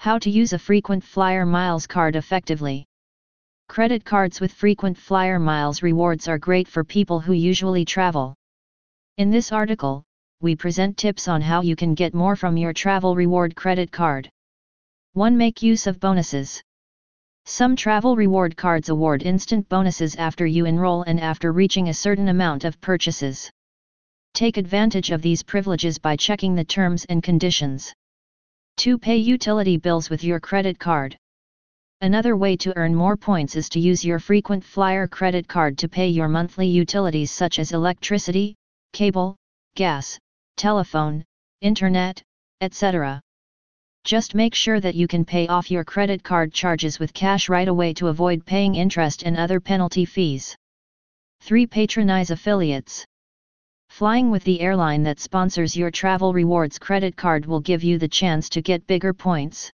How to use a frequent flyer miles card effectively. Credit cards with frequent flyer miles rewards are great for people who usually travel. In this article, we present tips on how you can get more from your travel reward credit card. 1. Make use of bonuses. Some travel reward cards award instant bonuses after you enroll and after reaching a certain amount of purchases. Take advantage of these privileges by checking the terms and conditions. 2. Pay utility bills with your credit card. Another way to earn more points is to use your frequent flyer credit card to pay your monthly utilities such as electricity, cable, gas, telephone, internet, etc. Just make sure that you can pay off your credit card charges with cash right away to avoid paying interest and other penalty fees. 3. Patronize affiliates. Flying with the airline that sponsors your travel rewards credit card will give you the chance to get bigger points.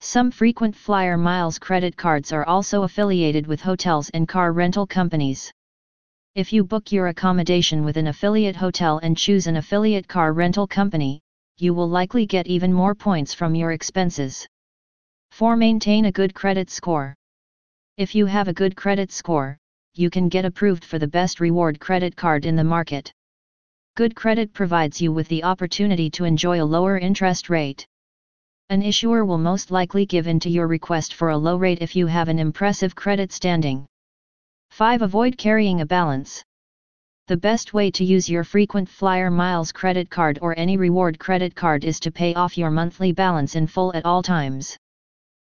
Some frequent flyer miles credit cards are also affiliated with hotels and car rental companies. If you book your accommodation with an affiliate hotel and choose an affiliate car rental company, you will likely get even more points from your expenses. 4. Maintain a good credit score. If you have a good credit score, you can get approved for the best reward credit card in the market. Good credit provides you with the opportunity to enjoy a lower interest rate. An issuer will most likely give in to your request for a low rate if you have an impressive credit standing. 5. Avoid carrying a balance. The best way to use your frequent flyer miles credit card or any reward credit card is to pay off your monthly balance in full at all times.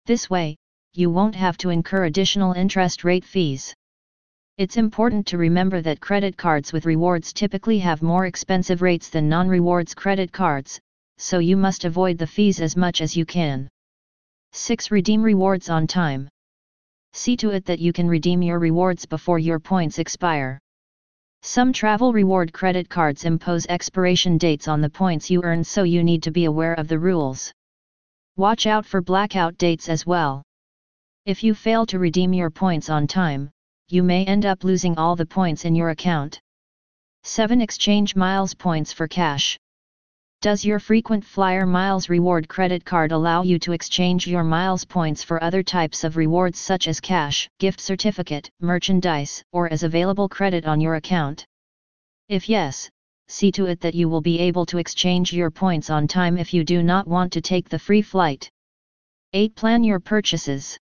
This way, you won't have to incur additional interest rate fees. It's important to remember that credit cards with rewards typically have more expensive rates than non-rewards credit cards, so you must avoid the fees as much as you can. 6. Redeem rewards on time. See to it that you can redeem your rewards before your points expire. Some travel reward credit cards impose expiration dates on the points you earn so you need to be aware of the rules. Watch out for blackout dates as well. If you fail to redeem your points on time, you may end up losing all the points in your account. 7. Exchange miles points for cash. Does your frequent flyer miles reward credit card allow you to exchange your miles points for other types of rewards such as cash, gift certificate, merchandise, or as available credit on your account? If yes, see to it that you will be able to exchange your points on time if you do not want to take the free flight. 8. Plan your purchases.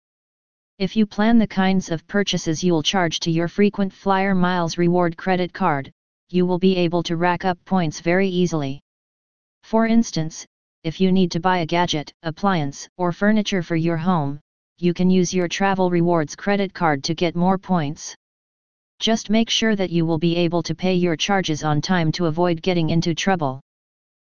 If you plan the kinds of purchases you'll charge to your frequent flyer miles reward credit card, you will be able to rack up points very easily. For instance, if you need to buy a gadget, appliance, or furniture for your home, you can use your travel rewards credit card to get more points. Just make sure that you will be able to pay your charges on time to avoid getting into trouble.